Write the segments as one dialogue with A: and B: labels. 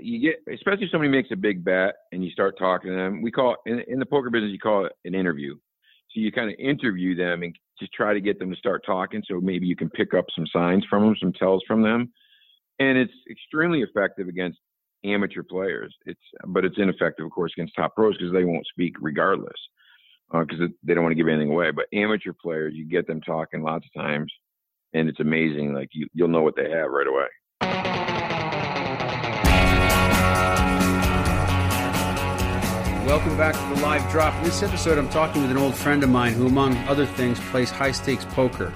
A: you get, especially if somebody makes a big bet and you start talking to them. We call it, in, in the poker business, you call it an interview. So you kind of interview them and just try to get them to start talking. So maybe you can pick up some signs from them, some tells from them, and it's extremely effective against amateur players. It's but it's ineffective, of course, against top pros because they won't speak regardless because uh, they don't want to give anything away. But amateur players, you get them talking lots of times, and it's amazing. Like you, you'll know what they have right away.
B: Welcome back to the live drop. In this episode, I'm talking with an old friend of mine who, among other things, plays high stakes poker.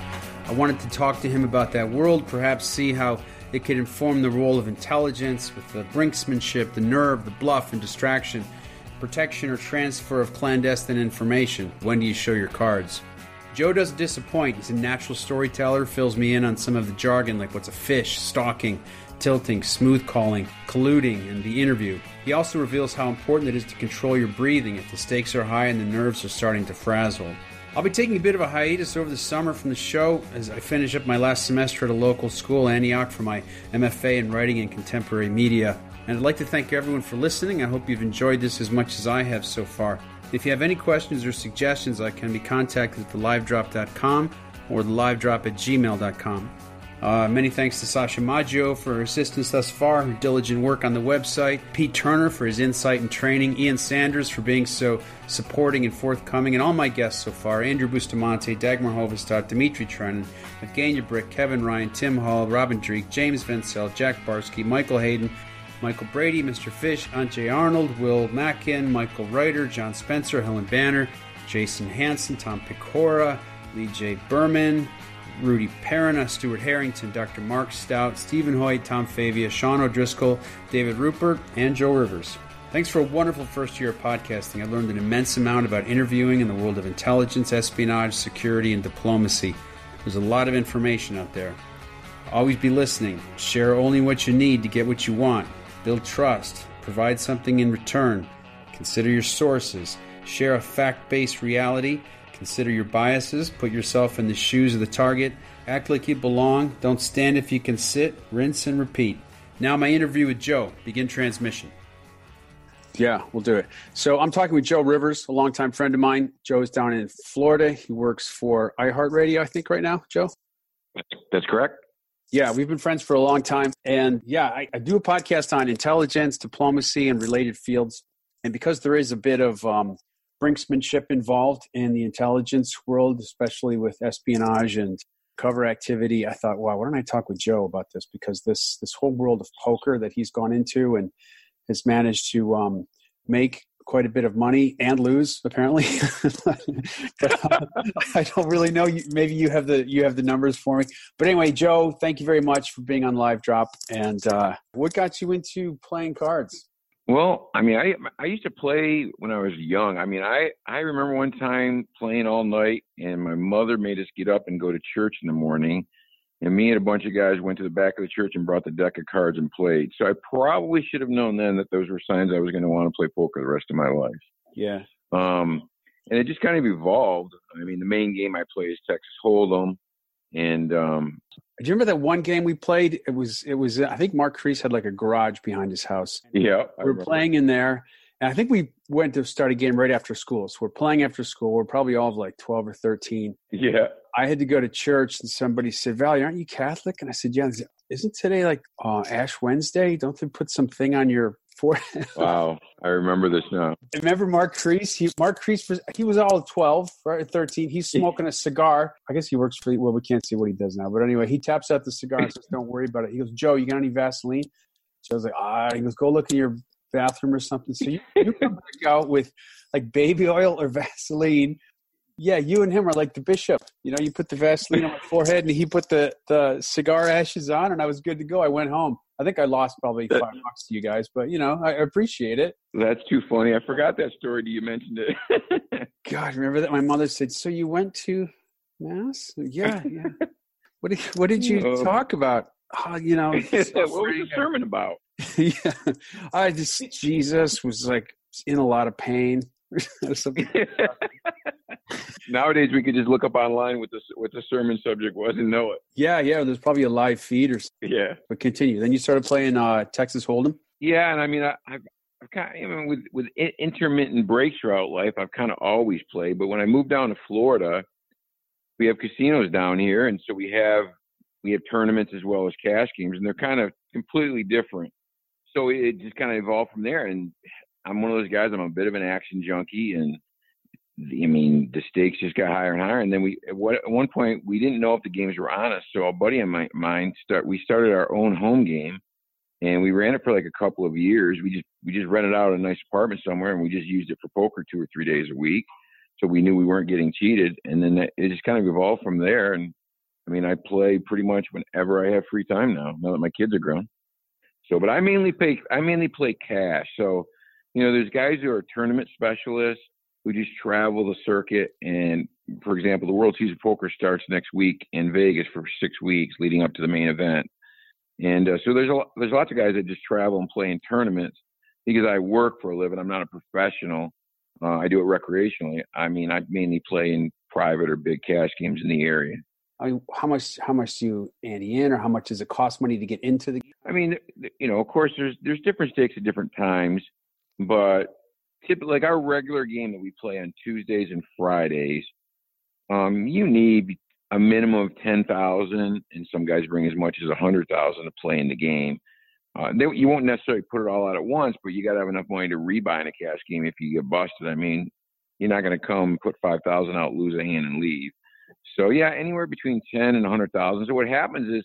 B: I wanted to talk to him about that world, perhaps see how it could inform the role of intelligence with the brinksmanship, the nerve, the bluff, and distraction, protection or transfer of clandestine information. When do you show your cards? Joe doesn't disappoint. He's a natural storyteller, fills me in on some of the jargon like what's a fish, stalking, tilting, smooth calling, colluding, and the interview. He also reveals how important it is to control your breathing if the stakes are high and the nerves are starting to frazzle. I'll be taking a bit of a hiatus over the summer from the show as I finish up my last semester at a local school, Antioch, for my MFA in Writing and Contemporary Media. And I'd like to thank everyone for listening. I hope you've enjoyed this as much as I have so far. If you have any questions or suggestions, I can be contacted at thelivedrop.com or thelivedrop at gmail.com. Uh, many thanks to Sasha Maggio for her assistance thus far, her diligent work on the website, Pete Turner for his insight and training, Ian Sanders for being so supporting and forthcoming, and all my guests so far Andrew Bustamante, Dagmar Hovestädt, Dimitri Trenin, Evgenia Brick, Kevin Ryan, Tim Hall, Robin Dreeke, James Vencel, Jack Barsky, Michael Hayden, Michael Brady, Mr. Fish, Ante Arnold, Will Mackin, Michael Ryder, John Spencer, Helen Banner, Jason Hanson, Tom Picora, Lee J. Berman, Rudy Perina, Stuart Harrington, Dr. Mark Stout, Stephen Hoyt, Tom Favia, Sean O'Driscoll, David Rupert, and Joe Rivers. Thanks for a wonderful first year of podcasting. I learned an immense amount about interviewing in the world of intelligence, espionage, security, and diplomacy. There's a lot of information out there. Always be listening. Share only what you need to get what you want. Build trust. Provide something in return. Consider your sources. Share a fact based reality Consider your biases, put yourself in the shoes of the target, act like you belong, don't stand if you can sit, rinse and repeat. Now, my interview with Joe. Begin transmission. Yeah, we'll do it. So, I'm talking with Joe Rivers, a longtime friend of mine. Joe is down in Florida. He works for iHeartRadio, I think, right now, Joe?
A: That's correct.
B: Yeah, we've been friends for a long time. And yeah, I, I do a podcast on intelligence, diplomacy, and related fields. And because there is a bit of um, brinksmanship involved in the intelligence world, especially with espionage and cover activity. I thought, wow, why don't I talk with Joe about this? Because this this whole world of poker that he's gone into and has managed to um, make quite a bit of money and lose apparently but, uh, i don't really know maybe you have the you have the numbers for me but anyway joe thank you very much for being on live drop and uh, what got you into playing cards
A: well, I mean, I I used to play when I was young. I mean, I I remember one time playing all night, and my mother made us get up and go to church in the morning. And me and a bunch of guys went to the back of the church and brought the deck of cards and played. So I probably should have known then that those were signs I was going to want to play poker the rest of my life.
B: Yeah.
A: Um, and it just kind of evolved. I mean, the main game I play is Texas Hold'em, and um,
B: do you remember that one game we played? It was it was I think Mark Kreese had like a garage behind his house.
A: Yeah,
B: we were playing in there, and I think we went to start a game right after school. So we're playing after school. We're probably all of like twelve or thirteen.
A: Yeah.
B: I had to go to church, and somebody said, "Valley, aren't you Catholic?" And I said, "Yeah." Isn't today like uh, Ash Wednesday? Don't they put something on your forehead?
A: wow, I remember this now.
B: Remember Mark Kreese? He, Mark Kreese was he was all twelve, right? Thirteen. He's smoking a cigar. I guess he works for. Well, we can't see what he does now, but anyway, he taps out the cigar and says, "Don't worry about it." He goes, "Joe, you got any Vaseline?" So I was like, "Ah." He goes, "Go look in your bathroom or something." So you, you come back out with like baby oil or Vaseline yeah, you and him are like the bishop. You know, you put the Vaseline on my forehead, and he put the the cigar ashes on, and I was good to go. I went home. I think I lost probably five bucks to you guys, but you know, I appreciate it.
A: That's too funny. I forgot that story. Do you mentioned
B: it. God, remember that my mother said. So you went to mass? Yeah, yeah. what did what did you oh. talk about? Oh, you know,
A: what was the sermon about?
B: yeah, I just Jesus was like in a lot of pain.
A: Nowadays, we could just look up online what the what the sermon subject was and know it.
B: Yeah, yeah. There's probably a live feed or something.
A: Yeah.
B: But continue. Then you started playing uh, Texas Hold'em.
A: Yeah, and I mean, I, I've, I've kind of, I mean, with with intermittent breaks throughout life, I've kind of always played. But when I moved down to Florida, we have casinos down here, and so we have we have tournaments as well as cash games, and they're kind of completely different. So it just kind of evolved from there. And I'm one of those guys. I'm a bit of an action junkie, and I mean, the stakes just got higher and higher. And then we, at one point, we didn't know if the games were on us. So a buddy of mine start, we started our own home game, and we ran it for like a couple of years. We just, we just rented out a nice apartment somewhere, and we just used it for poker two or three days a week. So we knew we weren't getting cheated, and then it just kind of evolved from there. And I mean, I play pretty much whenever I have free time now. Now that my kids are grown. So, but I mainly pay, I mainly play cash. So, you know, there's guys who are tournament specialists who just travel the circuit. And for example, the World Series of Poker starts next week in Vegas for six weeks leading up to the main event. And uh, so there's a lot, there's lots of guys that just travel and play in tournaments because I work for a living. I'm not a professional. Uh, I do it recreationally. I mean, I mainly play in private or big cash games in the area.
B: I mean, how much how much do you ante in, or how much does it cost money to get into the?
A: I mean, you know, of course, there's there's different stakes at different times, but typically, like our regular game that we play on Tuesdays and Fridays, um, you need a minimum of ten thousand, and some guys bring as much as a hundred thousand to play in the game. Uh, they, you won't necessarily put it all out at once, but you got to have enough money to rebuy in a cash game if you get busted. I mean, you're not going to come put five thousand out, lose a hand, and leave. So yeah, anywhere between ten and a hundred thousand. So what happens is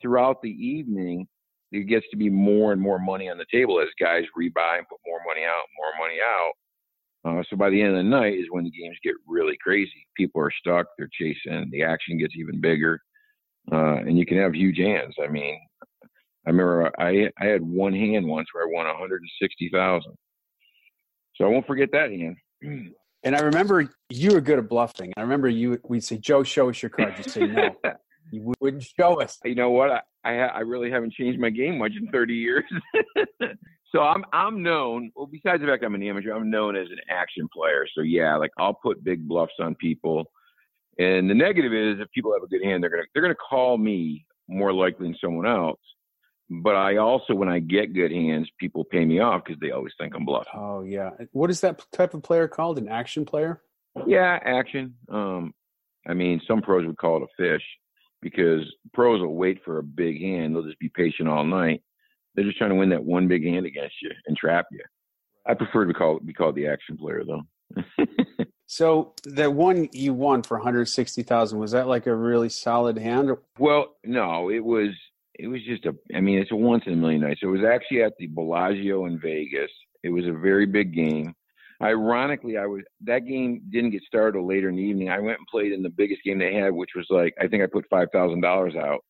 A: throughout the evening, it gets to be more and more money on the table as guys rebuy and put more money out, more money out. Uh, so by the end of the night is when the games get really crazy. People are stuck, they're chasing, the action gets even bigger, uh, and you can have huge hands. I mean, I remember I I had one hand once where I won 160,000. So I won't forget that hand.
B: And I remember you were good at bluffing. I remember you. We'd say, "Joe, show us your card." You say, "No." you wouldn't show us.
A: You know what? I I, I really haven't changed my game much in 30 years. so I'm I'm known. Well, besides the fact I'm an amateur, I'm known as an action player. So yeah, like I'll put big bluffs on people. And the negative is if people have a good hand, they're gonna they're gonna call me more likely than someone else. But I also, when I get good hands, people pay me off because they always think I'm bluffing.
B: Oh yeah, what is that type of player called? An action player?
A: Yeah, action. Um, I mean, some pros would call it a fish because pros will wait for a big hand. They'll just be patient all night. They're just trying to win that one big hand against you and trap you. I prefer to call it be called the action player though.
B: so the one you won for 160,000 was that like a really solid hand?
A: Well, no, it was it was just a I mean, it's a once in a million night. So it was actually at the Bellagio in Vegas. It was a very big game. Ironically, I was that game didn't get started later in the evening. I went and played in the biggest game they had, which was like I think I put five thousand dollars out.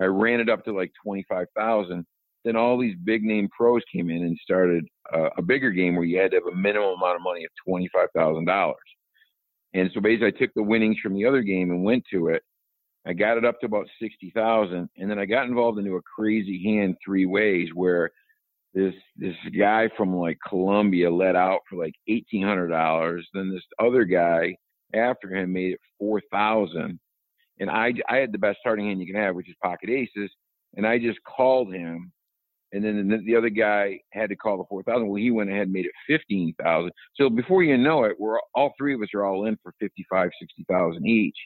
A: I ran it up to like twenty five thousand. Then all these big name pros came in and started uh, a bigger game where you had to have a minimum amount of money of twenty five thousand dollars. And so basically, I took the winnings from the other game and went to it. I got it up to about sixty thousand, and then I got involved into a crazy hand three ways where this this guy from like Colombia let out for like eighteen hundred dollars. Then this other guy after him made it four thousand, and I I had the best starting hand you can have, which is pocket aces, and I just called him, and then the, the other guy had to call the four thousand. Well, he went ahead and made it fifteen thousand. So before you know it, we're all three of us are all in for fifty five, sixty thousand each.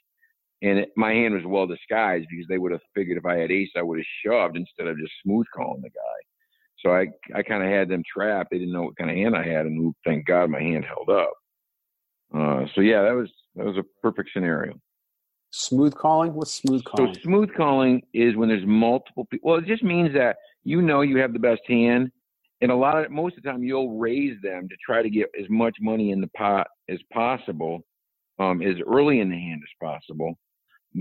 A: And it, my hand was well disguised because they would have figured if I had ace, I would have shoved instead of just smooth calling the guy. So I I kind of had them trapped. They didn't know what kind of hand I had, and thank God my hand held up. Uh, so yeah, that was that was a perfect scenario.
B: Smooth calling? What's smooth calling?
A: So smooth calling is when there's multiple people. Well, it just means that you know you have the best hand, and a lot of most of the time you'll raise them to try to get as much money in the pot as possible, um, as early in the hand as possible.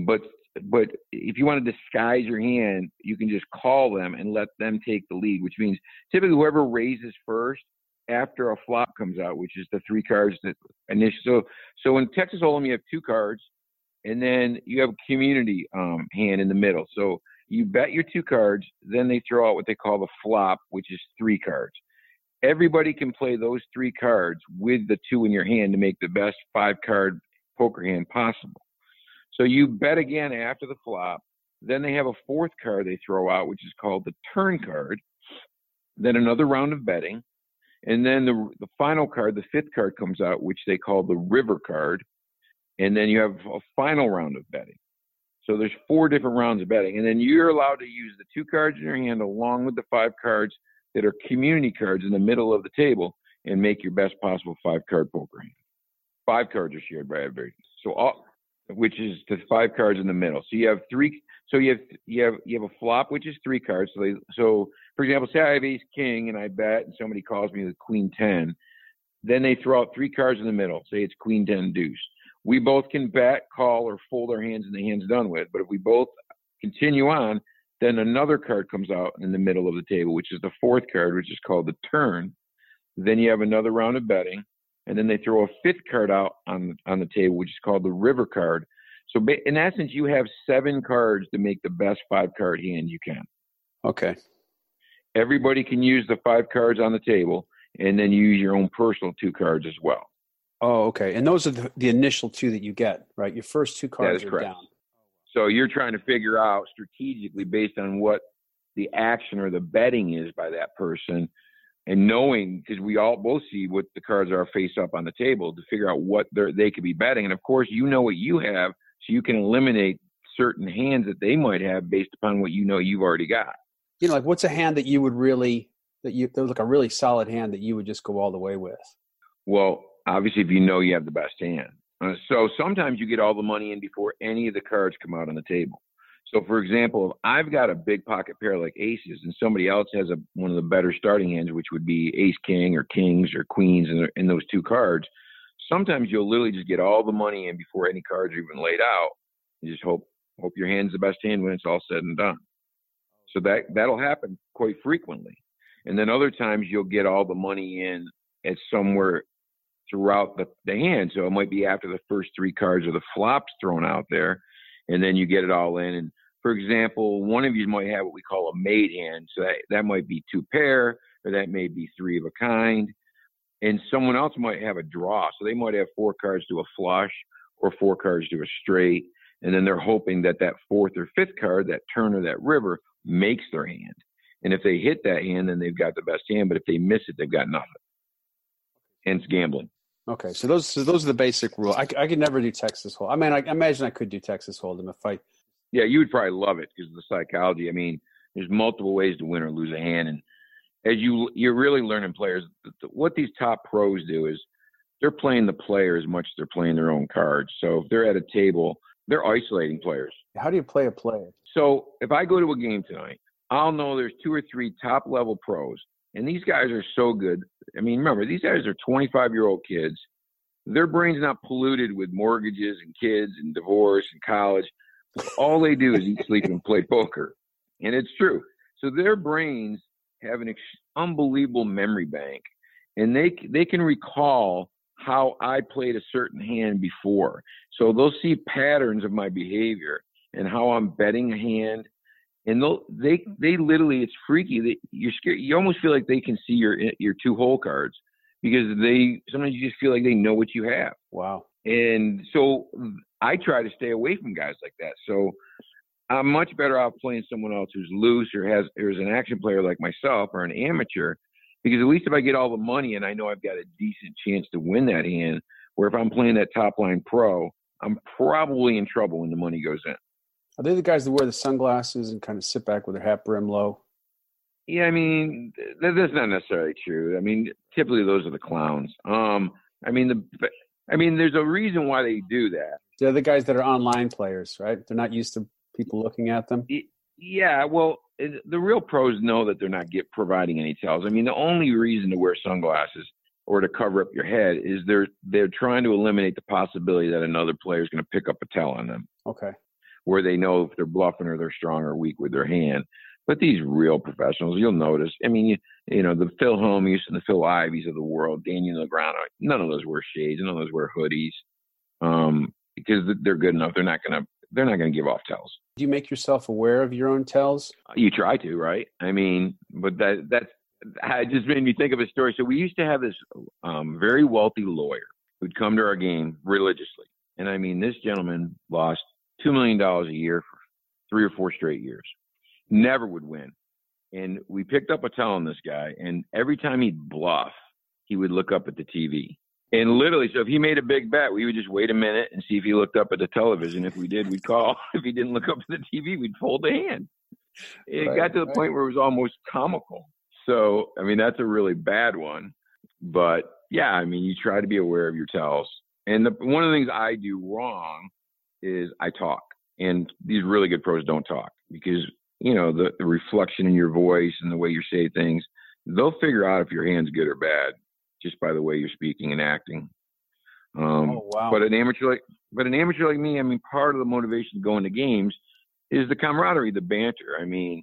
A: But but if you want to disguise your hand, you can just call them and let them take the lead, which means typically whoever raises first after a flop comes out, which is the three cards that initially. So, so in Texas Hold'em, you have two cards, and then you have a community um, hand in the middle. So you bet your two cards, then they throw out what they call the flop, which is three cards. Everybody can play those three cards with the two in your hand to make the best five card poker hand possible. So you bet again after the flop. Then they have a fourth card they throw out, which is called the turn card. then another round of betting, and then the the final card, the fifth card comes out, which they call the river card, and then you have a final round of betting. So there's four different rounds of betting, and then you're allowed to use the two cards in your hand along with the five cards that are community cards in the middle of the table and make your best possible five card poker hand. Five cards are shared by everybody. So all, which is the five cards in the middle. So you have three. So you have you have you have a flop, which is three cards. So they so for example, say I have Ace King and I bet, and somebody calls me with Queen Ten. Then they throw out three cards in the middle. Say it's Queen Ten Deuce. We both can bet, call, or fold our hands, and the hand's done with. But if we both continue on, then another card comes out in the middle of the table, which is the fourth card, which is called the turn. Then you have another round of betting and then they throw a fifth card out on on the table, which is called the river card. So in essence, you have seven cards to make the best five card hand you can.
B: Okay.
A: Everybody can use the five cards on the table, and then use your own personal two cards as well.
B: Oh, okay. And those are the, the initial two that you get, right? Your first two cards are correct. down.
A: So you're trying to figure out strategically based on what the action or the betting is by that person and knowing because we all both see what the cards are face up on the table to figure out what they could be betting. And of course, you know what you have, so you can eliminate certain hands that they might have based upon what you know you've already got.
B: You know, like what's a hand that you would really that you that was like a really solid hand that you would just go all the way with?
A: Well, obviously, if you know you have the best hand. Uh, so sometimes you get all the money in before any of the cards come out on the table. So, for example, if I've got a big pocket pair like aces, and somebody else has a one of the better starting hands, which would be ace king or kings or queens in, in those two cards, sometimes you'll literally just get all the money in before any cards are even laid out. You just hope hope your hand's the best hand when it's all said and done. So that that'll happen quite frequently. And then other times you'll get all the money in at somewhere throughout the, the hand. So it might be after the first three cards of the flops thrown out there and then you get it all in. And for example, one of you might have what we call a made hand. So that, that might be two pair, or that may be three of a kind. And someone else might have a draw. So they might have four cards to a flush or four cards to a straight. And then they're hoping that that fourth or fifth card, that turn or that river, makes their hand. And if they hit that hand, then they've got the best hand. But if they miss it, they've got nothing. Hence gambling.
B: Okay, so those so those are the basic rules. I, I could never do Texas Hold'em. I mean, I imagine I could do Texas Hold'em if I.
A: Yeah, you would probably love it because of the psychology. I mean, there's multiple ways to win or lose a hand, and as you you're really learning players. What these top pros do is they're playing the player as much as they're playing their own cards. So if they're at a table, they're isolating players.
B: How do you play a player?
A: So if I go to a game tonight, I'll know there's two or three top level pros and these guys are so good. I mean, remember, these guys are 25 year old kids. Their brain's not polluted with mortgages and kids and divorce and college. All they do is eat, sleep, and play poker. And it's true. So their brains have an ex- unbelievable memory bank, and they they can recall how I played a certain hand before. So they'll see patterns of my behavior and how I'm betting a hand and they they literally it's freaky. They, you're scared. You almost feel like they can see your your two hole cards because they sometimes you just feel like they know what you have.
B: Wow.
A: And so I try to stay away from guys like that. So I'm much better off playing someone else who's loose or has or is an action player like myself or an amateur, because at least if I get all the money and I know I've got a decent chance to win that hand, where if I'm playing that top line pro, I'm probably in trouble when the money goes in.
B: Are they the guys that wear the sunglasses and kind of sit back with their hat brim low?
A: Yeah, I mean that's not necessarily true. I mean, typically those are the clowns. Um, I mean the, I mean there's a reason why they do that.
B: They're the guys that are online players, right? They're not used to people looking at them.
A: Yeah, well, the real pros know that they're not get providing any tells. I mean, the only reason to wear sunglasses or to cover up your head is they're they're trying to eliminate the possibility that another player is going to pick up a tell on them.
B: Okay
A: where they know if they're bluffing or they're strong or weak with their hand. But these real professionals, you'll notice. I mean, you, you know, the Phil Homies and the Phil Ivies of the world, Daniel Negreanu, none of those wear shades, none of those wear hoodies, um, because they're good enough. They're not gonna they're not gonna give off tells.
B: Do you make yourself aware of your own tells?
A: You try to, right? I mean, but that that's it just made me think of a story. So we used to have this um, very wealthy lawyer who'd come to our game religiously, and I mean, this gentleman lost $2 million a year for three or four straight years. Never would win. and we picked up a tell on this guy, and every time he'd bluff, he would look up at the TV. And literally, so if he made a big bet, we would just wait a minute and see if he looked up at the television. If we did, we'd call. If he didn't look up at the TV, we'd fold the hand. It right, got to the right. point where it was almost comical. So, I mean, that's a really bad one. But yeah, I mean, you try to be aware of your tells. And the, one of the things I do wrong is I talk. And these really good pros don't talk because, you know, the, the reflection in your voice and the way you say things, they'll figure out if your hand's good or bad just by the way you're speaking and acting. Um, oh, wow. But an amateur like, but an amateur like me, I mean, part of the motivation going to games is the camaraderie, the banter. I mean,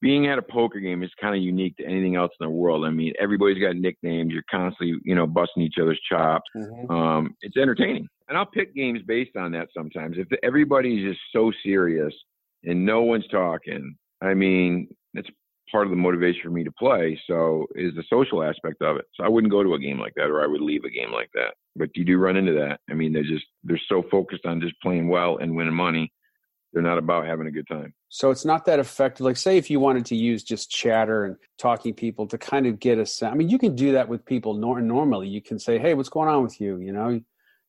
A: being at a poker game is kind of unique to anything else in the world. I mean, everybody's got nicknames. You're constantly, you know, busting each other's chops. Mm-hmm. Um, it's entertaining, and I'll pick games based on that sometimes. If everybody's just so serious and no one's talking, I mean, it's part of the motivation for me to play. So is the social aspect of it. So I wouldn't go to a game like that, or I would leave a game like that. But you do run into that. I mean, they're just they're so focused on just playing well and winning money. They're not about having a good time.
B: So it's not that effective. Like, say, if you wanted to use just chatter and talking people to kind of get a sense. I mean, you can do that with people nor- normally. You can say, "Hey, what's going on with you?" You know,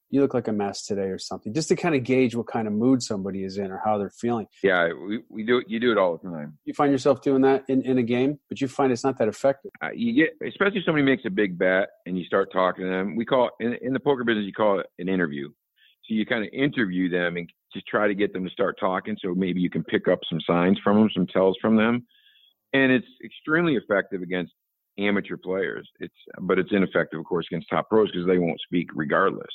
B: you look like a mess today or something just to kind of gauge what kind of mood somebody is in or how they're feeling.
A: Yeah we, we do you do it all the time.
B: You find yourself doing that in, in a game but you find it's not that effective.
A: Uh, you get especially if somebody makes a big bet and you start talking to them we call in, in the poker business you call it an interview. So you kind of interview them and just try to get them to start talking so maybe you can pick up some signs from them some tells from them. And it's extremely effective against amateur players. It's but it's ineffective of course against top pros because they won't speak regardless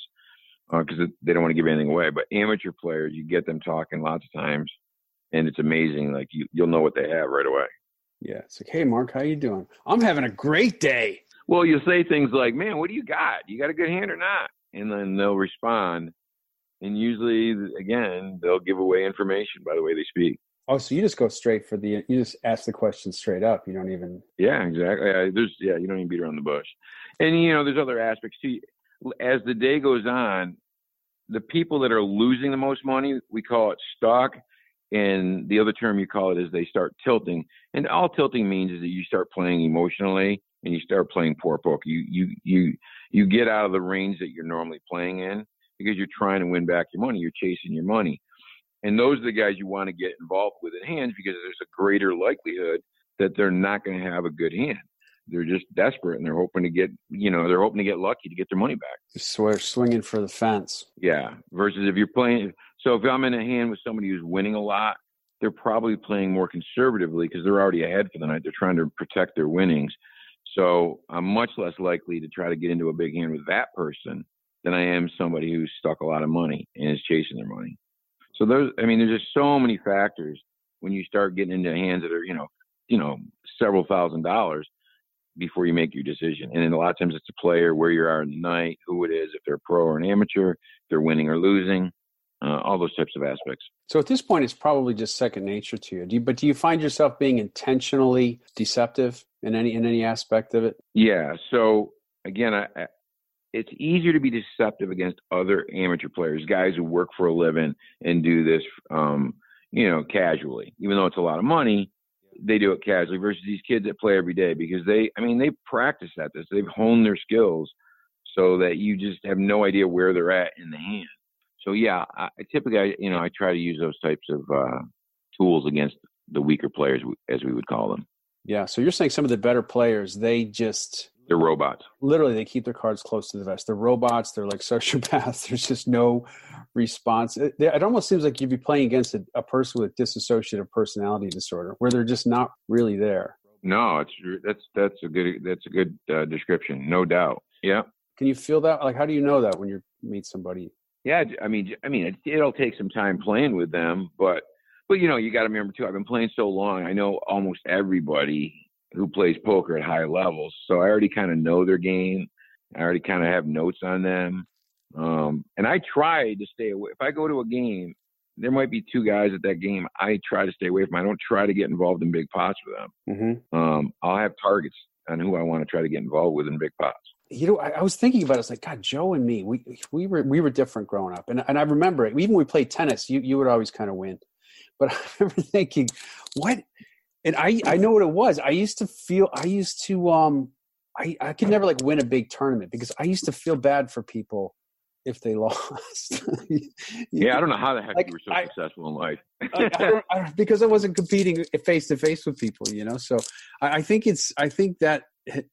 A: because uh, they don't want to give anything away. But amateur players, you get them talking lots of times, and it's amazing. Like you, you'll know what they have right away.
B: Yeah, it's like, hey, Mark, how you doing? I'm having a great day.
A: Well, you'll say things like, "Man, what do you got? You got a good hand or not?" And then they'll respond, and usually, again, they'll give away information by the way they speak.
B: Oh, so you just go straight for the you just ask the question straight up. You don't even.
A: Yeah, exactly. Yeah, there's yeah, you don't even beat around the bush, and you know, there's other aspects too as the day goes on, the people that are losing the most money, we call it stock. And the other term you call it is they start tilting. And all tilting means is that you start playing emotionally and you start playing poor poker. You you you you get out of the range that you're normally playing in because you're trying to win back your money. You're chasing your money. And those are the guys you want to get involved with in hands because there's a greater likelihood that they're not going to have a good hand they're just desperate and they're hoping to get you know they're hoping to get lucky to get their money back.
B: So they're swinging for the fence.
A: Yeah. Versus if you're playing, so if I'm in a hand with somebody who's winning a lot, they're probably playing more conservatively because they're already ahead for the night. They're trying to protect their winnings. So I'm much less likely to try to get into a big hand with that person than I am somebody who's stuck a lot of money and is chasing their money. So those, I mean, there's just so many factors when you start getting into hands that are, you know, you know, several thousand dollars before you make your decision. And then a lot of times it's a player, where you are in the night, who it is, if they're pro or an amateur, if they're winning or losing, uh, all those types of aspects.
B: So at this point, it's probably just second nature to you. Do you. But do you find yourself being intentionally deceptive in any in any aspect of it?
A: Yeah. So again, I, I, it's easier to be deceptive against other amateur players, guys who work for a living and do this, um, you know, casually. Even though it's a lot of money, they do it casually versus these kids that play every day because they, I mean, they practice at this. They've honed their skills so that you just have no idea where they're at in the hand. So yeah, I, typically, I, you know, I try to use those types of uh, tools against the weaker players, as we would call them.
B: Yeah. So you're saying some of the better players, they just
A: they're robots.
B: Literally, they keep their cards close to the vest. They're robots. They're like sociopaths. There's just no response. It, it almost seems like you'd be playing against a, a, person with dissociative personality disorder, where they're just not really there.
A: No, it's that's that's a good that's a good uh, description, no doubt. Yeah.
B: Can you feel that? Like, how do you know that when you meet somebody?
A: Yeah, I mean, I mean, it, it'll take some time playing with them, but but you know, you got to remember too. I've been playing so long. I know almost everybody who plays poker at high levels, so I already kind of know their game. I already kind of have notes on them. Um, and I try to stay away. If I go to a game, there might be two guys at that game. I try to stay away from. I don't try to get involved in big pots with them. Mm-hmm. Um, I'll have targets on who I want to try to get involved with in big pots.
B: You know, I, I was thinking about it. It's like God, Joe and me, we we were we were different growing up, and and I remember it. Even when we played tennis, you you would always kind of win. But I remember thinking, what And I I know what it was. I used to feel I used to um I I could never like win a big tournament because I used to feel bad for people if they lost.
A: yeah, I don't know how the heck like, you were so
B: I,
A: successful in life.
B: I, don't, I because I wasn't competing face to face with people, you know. So I, think it's I think that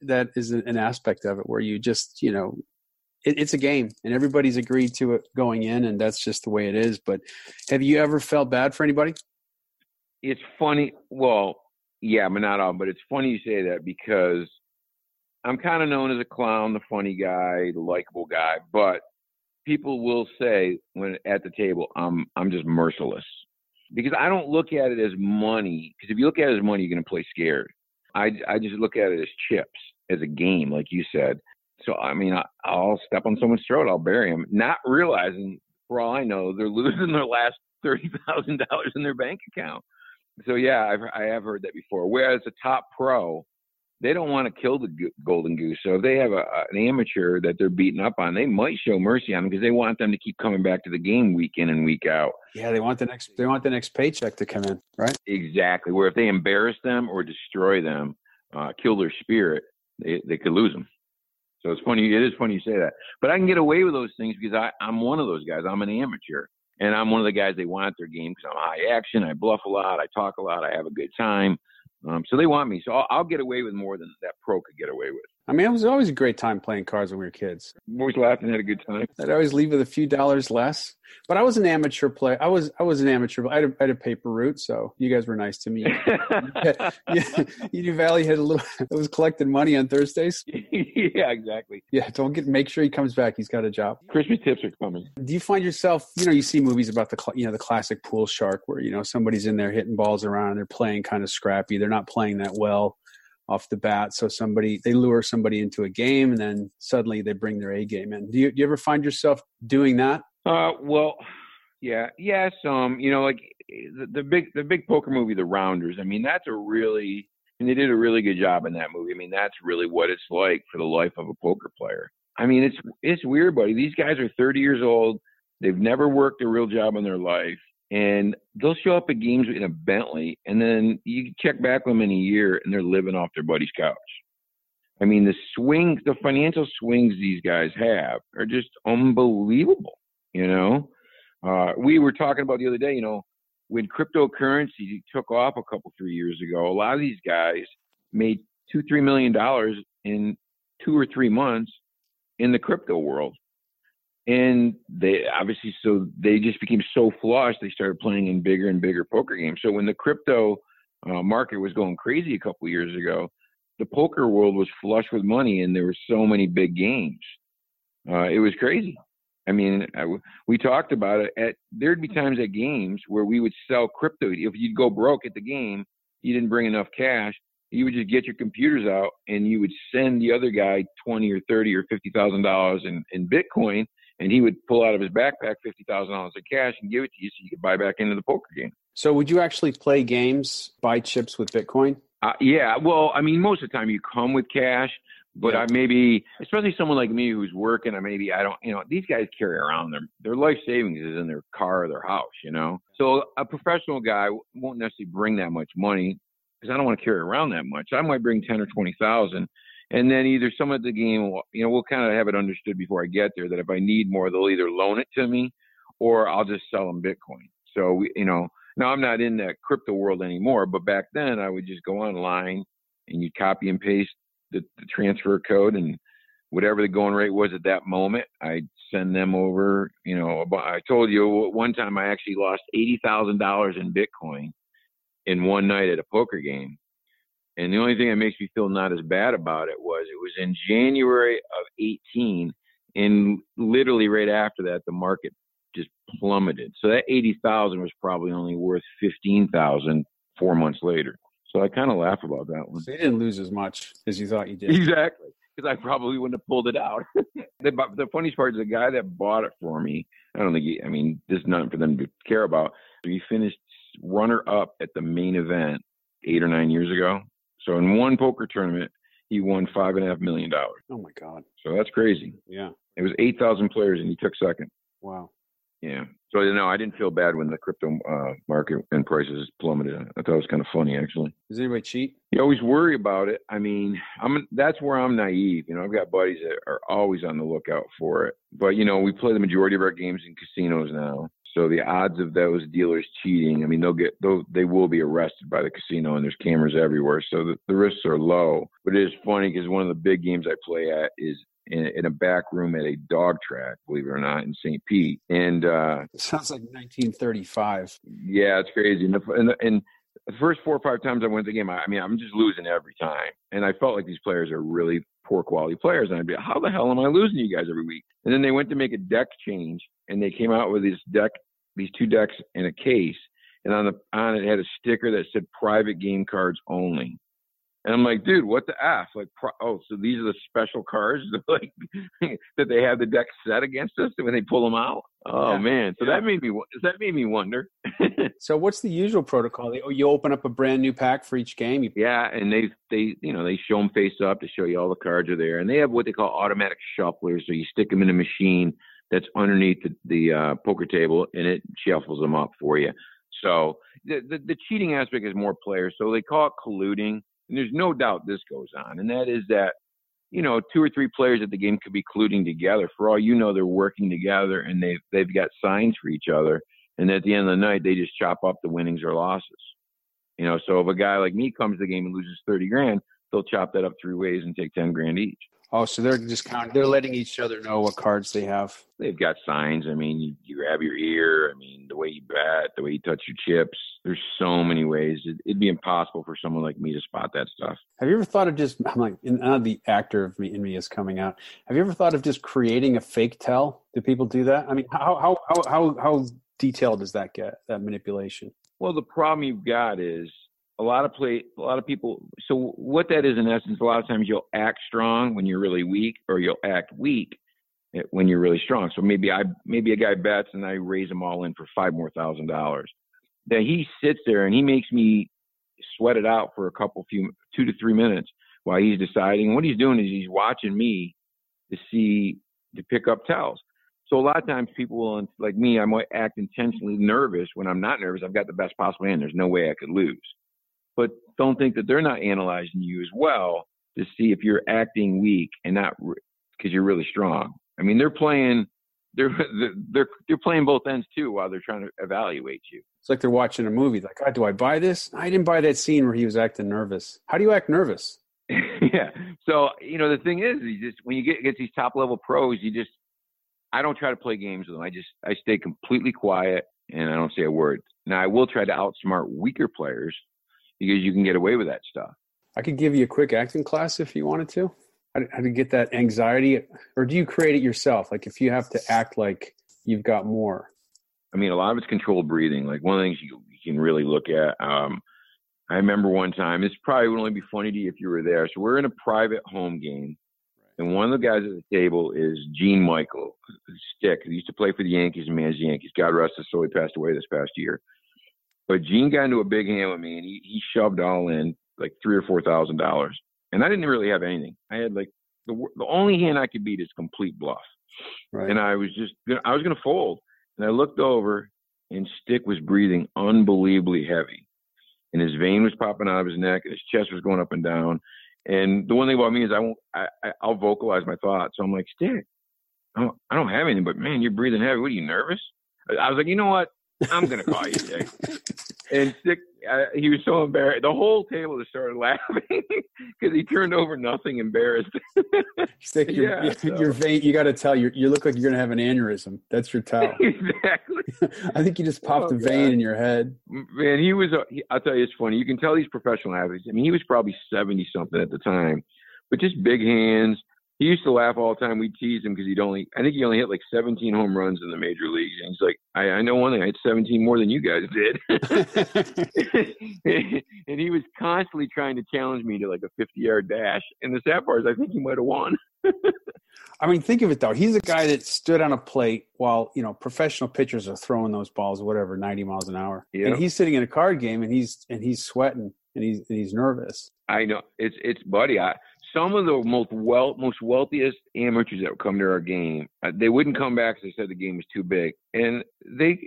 B: that is an aspect of it where you just you know it, it's a game and everybody's agreed to it going in, and that's just the way it is. But have you ever felt bad for anybody?
A: It's funny. Well, yeah, but not all. But it's funny you say that because I'm kind of known as a clown, the funny guy, the likable guy, but people will say when at the table, I'm I'm just merciless because I don't look at it as money. Because if you look at it as money, you're going to play scared. I I just look at it as chips, as a game, like you said. So I mean, I, I'll step on someone's throat, I'll bury them, not realizing for all I know they're losing their last thirty thousand dollars in their bank account. So yeah, I've I have heard that before. Whereas a top pro, they don't want to kill the golden goose. So if they have a, an amateur that they're beating up on, they might show mercy on them because they want them to keep coming back to the game week in and week out.
B: Yeah, they want the next they want the next paycheck to come in, right?
A: Exactly. Where if they embarrass them or destroy them, uh, kill their spirit, they they could lose them. So it's funny. It is funny you say that, but I can get away with those things because I, I'm one of those guys. I'm an amateur, and I'm one of the guys they want at their game because I'm high action. I bluff a lot. I talk a lot. I have a good time. Um, so they want me. So I'll, I'll, get away with more than that pro could get away with.
B: I mean, it was always a great time playing cards when we were kids.
A: Always laughed and had a good time.
B: I'd always leave with a few dollars less. But I was an amateur player. I was I was an amateur. I had a, I had a paper route, so you guys were nice to me. Eden Valley had a little. It was collecting money on Thursdays.
A: yeah, exactly.
B: Yeah, don't get. Make sure he comes back. He's got a job.
A: Christmas tips are coming.
B: Do you find yourself? You know, you see movies about the you know the classic pool shark, where you know somebody's in there hitting balls around. and They're playing kind of scrappy. They're not playing that well off the bat. So somebody they lure somebody into a game, and then suddenly they bring their A game in. Do you, do you ever find yourself doing that?
A: Uh, well, yeah, yes. Um, you know, like the, the big the big poker movie, The Rounders. I mean, that's a really and they did a really good job in that movie. I mean, that's really what it's like for the life of a poker player. I mean, it's it's weird, buddy. These guys are 30 years old. They've never worked a real job in their life and they'll show up at games in a Bentley, and then you check back with them in a year, and they're living off their buddy's couch. I mean, the swings, the financial swings these guys have are just unbelievable. You know, uh, we were talking about the other day. You know, when cryptocurrency took off a couple three years ago, a lot of these guys made two, three million dollars in two or three months in the crypto world and they obviously so they just became so flush they started playing in bigger and bigger poker games. So when the crypto uh, market was going crazy a couple years ago the poker world was flush with money and there were so many big games. Uh, it was crazy. I mean I, we talked about it at there'd be times at games where we would sell crypto. If you'd go broke at the game you didn't bring enough cash you would just get your computers out and you would send the other guy twenty or thirty or fifty thousand dollars in Bitcoin, and he would pull out of his backpack fifty thousand dollars of cash and give it to you so you could buy back into the poker game.
B: So, would you actually play games, buy chips with Bitcoin?
A: Uh, yeah, well, I mean, most of the time you come with cash, but yeah. I maybe, especially someone like me who's working, I maybe I don't, you know, these guys carry around their their life savings is in their car or their house, you know. So a professional guy won't necessarily bring that much money because I don't want to carry around that much. I might bring ten or twenty thousand, and then either some of the game, you know, we'll kind of have it understood before I get there that if I need more, they'll either loan it to me or I'll just sell them Bitcoin. So, you know, now I'm not in that crypto world anymore, but back then I would just go online and you'd copy and paste the, the transfer code and whatever the going rate was at that moment, I'd send them over. You know, I told you one time I actually lost $80,000 in Bitcoin in one night at a poker game and the only thing that makes me feel not as bad about it was it was in January of 18, and literally right after that, the market just plummeted. So that 80,000 was probably only worth 15,000 four months later. So I kind of laugh about that one.
B: So you didn't lose as much as you thought you did.
A: Exactly. Because I probably wouldn't have pulled it out. the, the funniest part is the guy that bought it for me. I don't think he, I mean, this is nothing for them to care about. He finished runner up at the main event eight or nine years ago. So in one poker tournament, he won five and a half million dollars.
B: Oh my God!
A: So that's crazy.
B: Yeah.
A: It was eight thousand players, and he took second.
B: Wow.
A: Yeah. So no, I didn't feel bad when the crypto uh, market and prices plummeted. I thought it was kind of funny, actually.
B: Does anybody cheat?
A: You always worry about it. I mean, I'm that's where I'm naive. You know, I've got buddies that are always on the lookout for it. But you know, we play the majority of our games in casinos now. So the odds of those dealers cheating, I mean, they'll get they'll, they will be arrested by the casino, and there's cameras everywhere, so the, the risks are low. But it is funny because one of the big games I play at is in, in, a back room at a dog track, believe it or not, in St. Pete. And uh,
B: sounds like 1935.
A: Yeah, it's crazy. And the, and, the, and the first four or five times I went to the game, I, I mean, I'm just losing every time, and I felt like these players are really poor quality players, and I'd be, like, how the hell am I losing you guys every week? And then they went to make a deck change, and they came out with this deck these two decks in a case, and on the on it had a sticker that said "private game cards only." And I'm like, dude, what the f? Like, oh, so these are the special cards that like that they have the deck set against us when they pull them out. Oh yeah. man, so yeah. that made me that made me wonder.
B: so what's the usual protocol? Oh, you open up a brand new pack for each game. You-
A: yeah, and they they you know they show them face up to show you all the cards are there, and they have what they call automatic shufflers. So you stick them in a machine that's underneath the, the uh, poker table and it shuffles them up for you. So the, the, the cheating aspect is more players. So they call it colluding, and there's no doubt this goes on, and that is that you know two or three players at the game could be colluding together. For all you know, they're working together and they've they've got signs for each other, and at the end of the night, they just chop up the winnings or losses. You know, so if a guy like me comes to the game and loses thirty grand, they'll chop that up three ways and take ten grand each.
B: Oh, so they're just counting. They're letting each other know what cards they have.
A: They've got signs. I mean, you, you grab your ear. I mean, the way you bet, the way you touch your chips. There's so many ways. It, would be impossible for someone like me to spot that stuff.
B: Have you ever thought of just? I'm like, now the actor of me in me is coming out. Have you ever thought of just creating a fake tell? Do people do that? I mean, how how how how, how detailed does that get? That manipulation.
A: Well, the problem you've got is a lot of play a lot of people so what that is in essence a lot of times you'll act strong when you're really weak or you'll act weak when you're really strong. So maybe i maybe a guy bets and i raise them all in for five more thousand dollars. Then he sits there and he makes me sweat it out for a couple few two to three minutes while he's deciding. What he's doing is he's watching me to see to pick up tells so a lot of times people will like me i might act intentionally nervous when i'm not nervous. I've got the best possible hand. There's no way i could lose but don't think that they're not analyzing you as well to see if you're acting weak and not because you're really strong. I mean, they're playing they're they're they're playing both ends too while they're trying to evaluate you.
B: It's like they're watching a movie. Like, oh, do I buy this? I didn't buy that scene where he was acting nervous. How do you act nervous?
A: yeah. So you know the thing is, you just when you get get these top level pros, you just I don't try to play games with them. I just I stay completely quiet and I don't say a word. Now I will try to outsmart weaker players because you can get away with that stuff.
B: I could give you a quick acting class if you wanted to. How to, how to get that anxiety, or do you create it yourself? Like if you have to act like you've got more.
A: I mean, a lot of it's controlled breathing. Like one of the things you, you can really look at. Um, I remember one time. This probably would only be funny to you if you were there. So we're in a private home game, and one of the guys at the table is Gene Michael Stick, who used to play for the Yankees and manage the Yankees. God rest his soul, he passed away this past year. But Gene got into a big hand with me, and he he shoved all in like three or four thousand dollars, and I didn't really have anything. I had like the the only hand I could beat is complete bluff, right. and I was just I was gonna fold, and I looked over, and Stick was breathing unbelievably heavy, and his vein was popping out of his neck, and his chest was going up and down. And the one thing about me is I won't I, I I'll vocalize my thoughts. So I'm like Stick, I don't I don't have anything, but man, you're breathing heavy. What are you nervous? I was like, you know what? I'm gonna call you Dick. and Dick, uh, he was so embarrassed. The whole table just started laughing because he turned over nothing, embarrassed.
B: Stick, your, yeah, so. your vein. You got to tell you. You look like you're gonna have an aneurysm. That's your tell.
A: exactly.
B: I think you just popped oh, a vein God. in your head.
A: Man, he was. he, I'll tell you, it's funny. You can tell he's professional athletes. I mean, he was probably seventy something at the time, but just big hands he used to laugh all the time. We teased him because he'd only, I think he only hit like 17 home runs in the major leagues. And he's like, I, I know one thing, I hit 17 more than you guys did. and he was constantly trying to challenge me to like a 50 yard dash. And the sad part is, I think he might have won.
B: I mean, think of it though. He's a guy that stood on a plate while you know professional pitchers are throwing those balls, whatever, 90 miles an hour, yep. and he's sitting in a card game and he's and he's sweating and he's and he's nervous.
A: I know it's it's buddy. I some of the most well most wealthiest amateurs that would come to our game, uh, they wouldn't come back because they said the game was too big, and they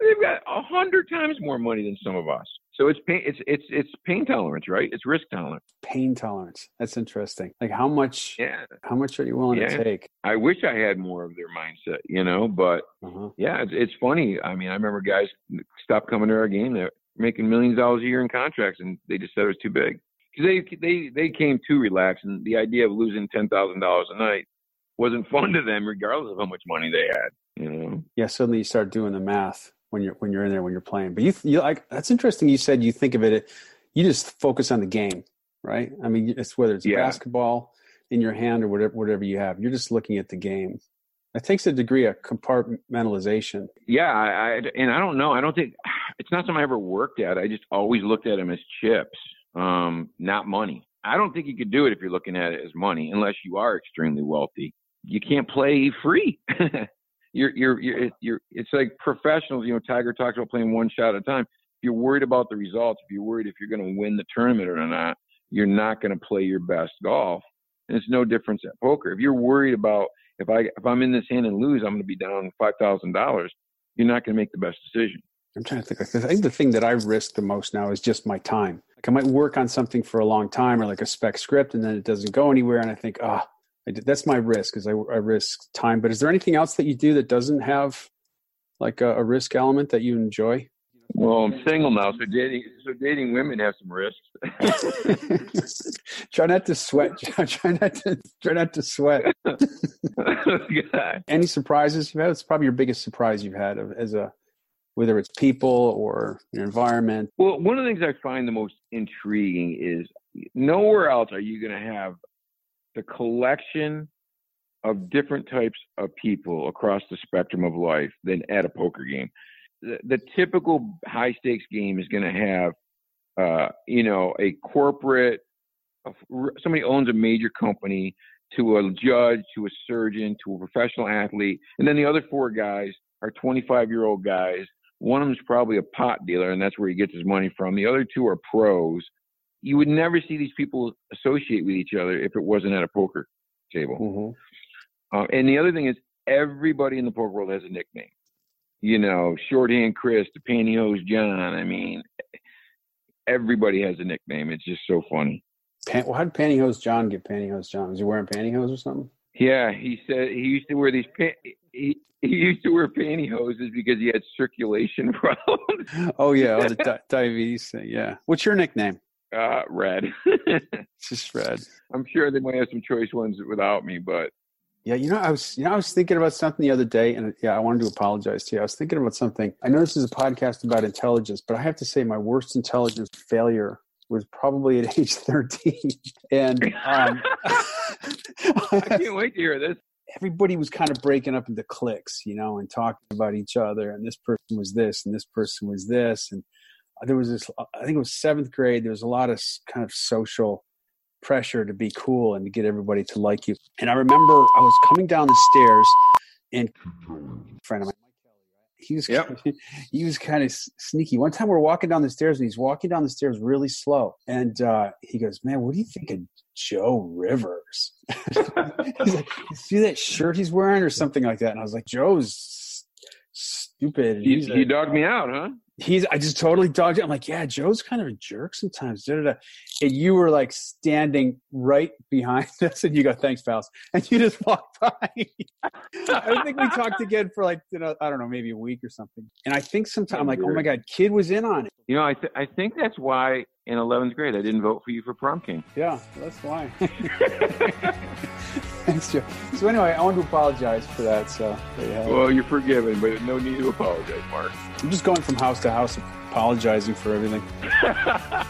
A: they've got a hundred times more money than some of us. So it's pain, it's it's it's pain tolerance, right? It's risk tolerance.
B: Pain tolerance. That's interesting. Like how much?
A: Yeah.
B: How much are you willing
A: Yeah.
B: to take?
A: I wish I had more of their mindset, you know. But
B: Uh-huh.
A: yeah, it's, it's funny. I mean, I remember guys stopped coming to our game. They're making millions of dollars a year in contracts, and they just said it was too big they they they came too relaxed, and the idea of losing ten thousand dollars a night wasn't fun to them, regardless of how much money they had. You know.
B: Yeah. Suddenly you start doing the math when you're when you're in there when you're playing. But you you like that's interesting. You said you think of it. You just focus on the game, right? I mean, it's whether it's
A: Yeah.
B: basketball in your hand or whatever whatever you have. You're just looking at the game. It takes a degree of compartmentalization.
A: Yeah, I, I and I don't know. I don't think it's not something I ever worked at. I just always looked at them as chips, um, not money. I don't think you could do it if you're looking at it as money, unless you are extremely wealthy. You can't play free. you're, you're, you're, you're. It's like professionals. You know, Tiger talks about playing one shot at a time. If you're worried about the results, if you're worried if you're going to win the tournament or not, you're not going to play your best golf. And it's no difference at poker. If you're worried about if I if I'm in this hand and lose, I'm going to be down five thousand dollars. You're not going to make the best decision.
B: I'm trying to think. I think the thing that I risk the most now is just my time. Like I might work on something for a long time, or like a spec script, and then it doesn't go anywhere, and I think, ah, I did, that's my risk, because I, I risk time. But is there anything else that you do that doesn't have like a, a risk element that you enjoy?
A: Well, I'm single now, so dating so dating women have some risks.
B: try not to sweat. Try not to try not to sweat. Any surprises you've had? It's probably your biggest surprise you've had as a whether it's people or your environment.
A: Well, one of the things I find the most intriguing is nowhere else are you going to have the collection of different types of people across the spectrum of life than at a poker game. The, the typical high stakes game is going to have, uh, you know, a corporate, somebody owns a major company, to a judge, to a surgeon, to a professional athlete, and then the other four guys are 25 year old guys one of them's probably a pot dealer, and that's where he gets his money from. The other two are pros. You would never see these people associate with each other if it wasn't at a poker table.
B: Mm-hmm.
A: Uh, and the other thing is, everybody in the poker world has a nickname. You know, Shorthand Chris, the Pantyhose John. I mean, everybody has a nickname. It's just so funny.
B: Pan- well, how did Pantyhose John get Pantyhose John? Was he wearing pantyhose or something?
A: Yeah, he said he used to wear these. Pa- he, he used to wear pantyhoses because he had circulation problems.
B: Oh yeah, oh, the di- diabetes thing. Yeah. What's your nickname?
A: Uh, red.
B: It's just Red.
A: I'm sure they might have some choice ones without me, but
B: Yeah, you know, I was, you know, I was thinking about something the other day, and yeah, I wanted to apologize to you. I was thinking about something. I know this is a podcast about intelligence, but I have to say, my worst intelligence failure was probably at age 13, and um,
A: I can't wait to hear this.
B: Everybody was kind of breaking up into cliques, you know, and talking about each other. And this person was this, and this person was this, and uh, there was this. Uh, I think it was seventh grade. There was a lot of kind of social pressure to be cool and to get everybody to like you. And I remember I was coming down the stairs, and a friend of mine. He was
A: Yep.
B: he was kind of sneaky. One time we are walking down the stairs and he's walking down the stairs really slow. And uh, he goes, "Man, what do you think of Joe Rivers?" he's like, see that shirt he's wearing or something like that?" And I was like, "Joe's stupid."
A: You, you dogged me out, huh?
B: He's I just totally dogged it. I'm like, yeah, Joe's kind of a jerk sometimes. Da, da, da. And you were like standing right behind us, and you go, "Thanks, pals," and you just walked by. I think we talked again for like you know I don't know maybe a week or something. And I think sometimes I'm like, oh my god, kid was in on it.
A: You know, I th- I think that's why in 11th grade I didn't vote for you for prom king.
B: Yeah, that's why. Thanks, Joe. So anyway, I want to apologize for that. So there you have it.
A: Well, you're forgiven, but no need to apologize, Mark.
B: I'm just going from house to house, apologizing for everything.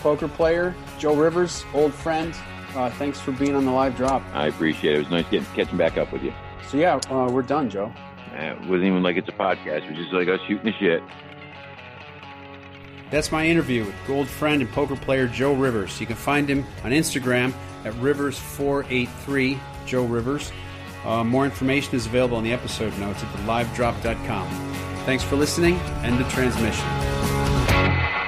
B: Poker player Joe Rivers, old friend. Uh, thanks for being on the live drop.
A: I appreciate it. It was nice getting catching back up with you.
B: So yeah, uh, we're done, Joe.
A: Uh, it wasn't even like it's a podcast. It was just like us shooting the shit.
B: That's my interview with gold friend and poker player Joe Rivers. You can find him on Instagram at Rivers483, Joe Rivers. Uh, more information is available in the episode notes at thelivedrop.com. Thanks for listening. End of transmission.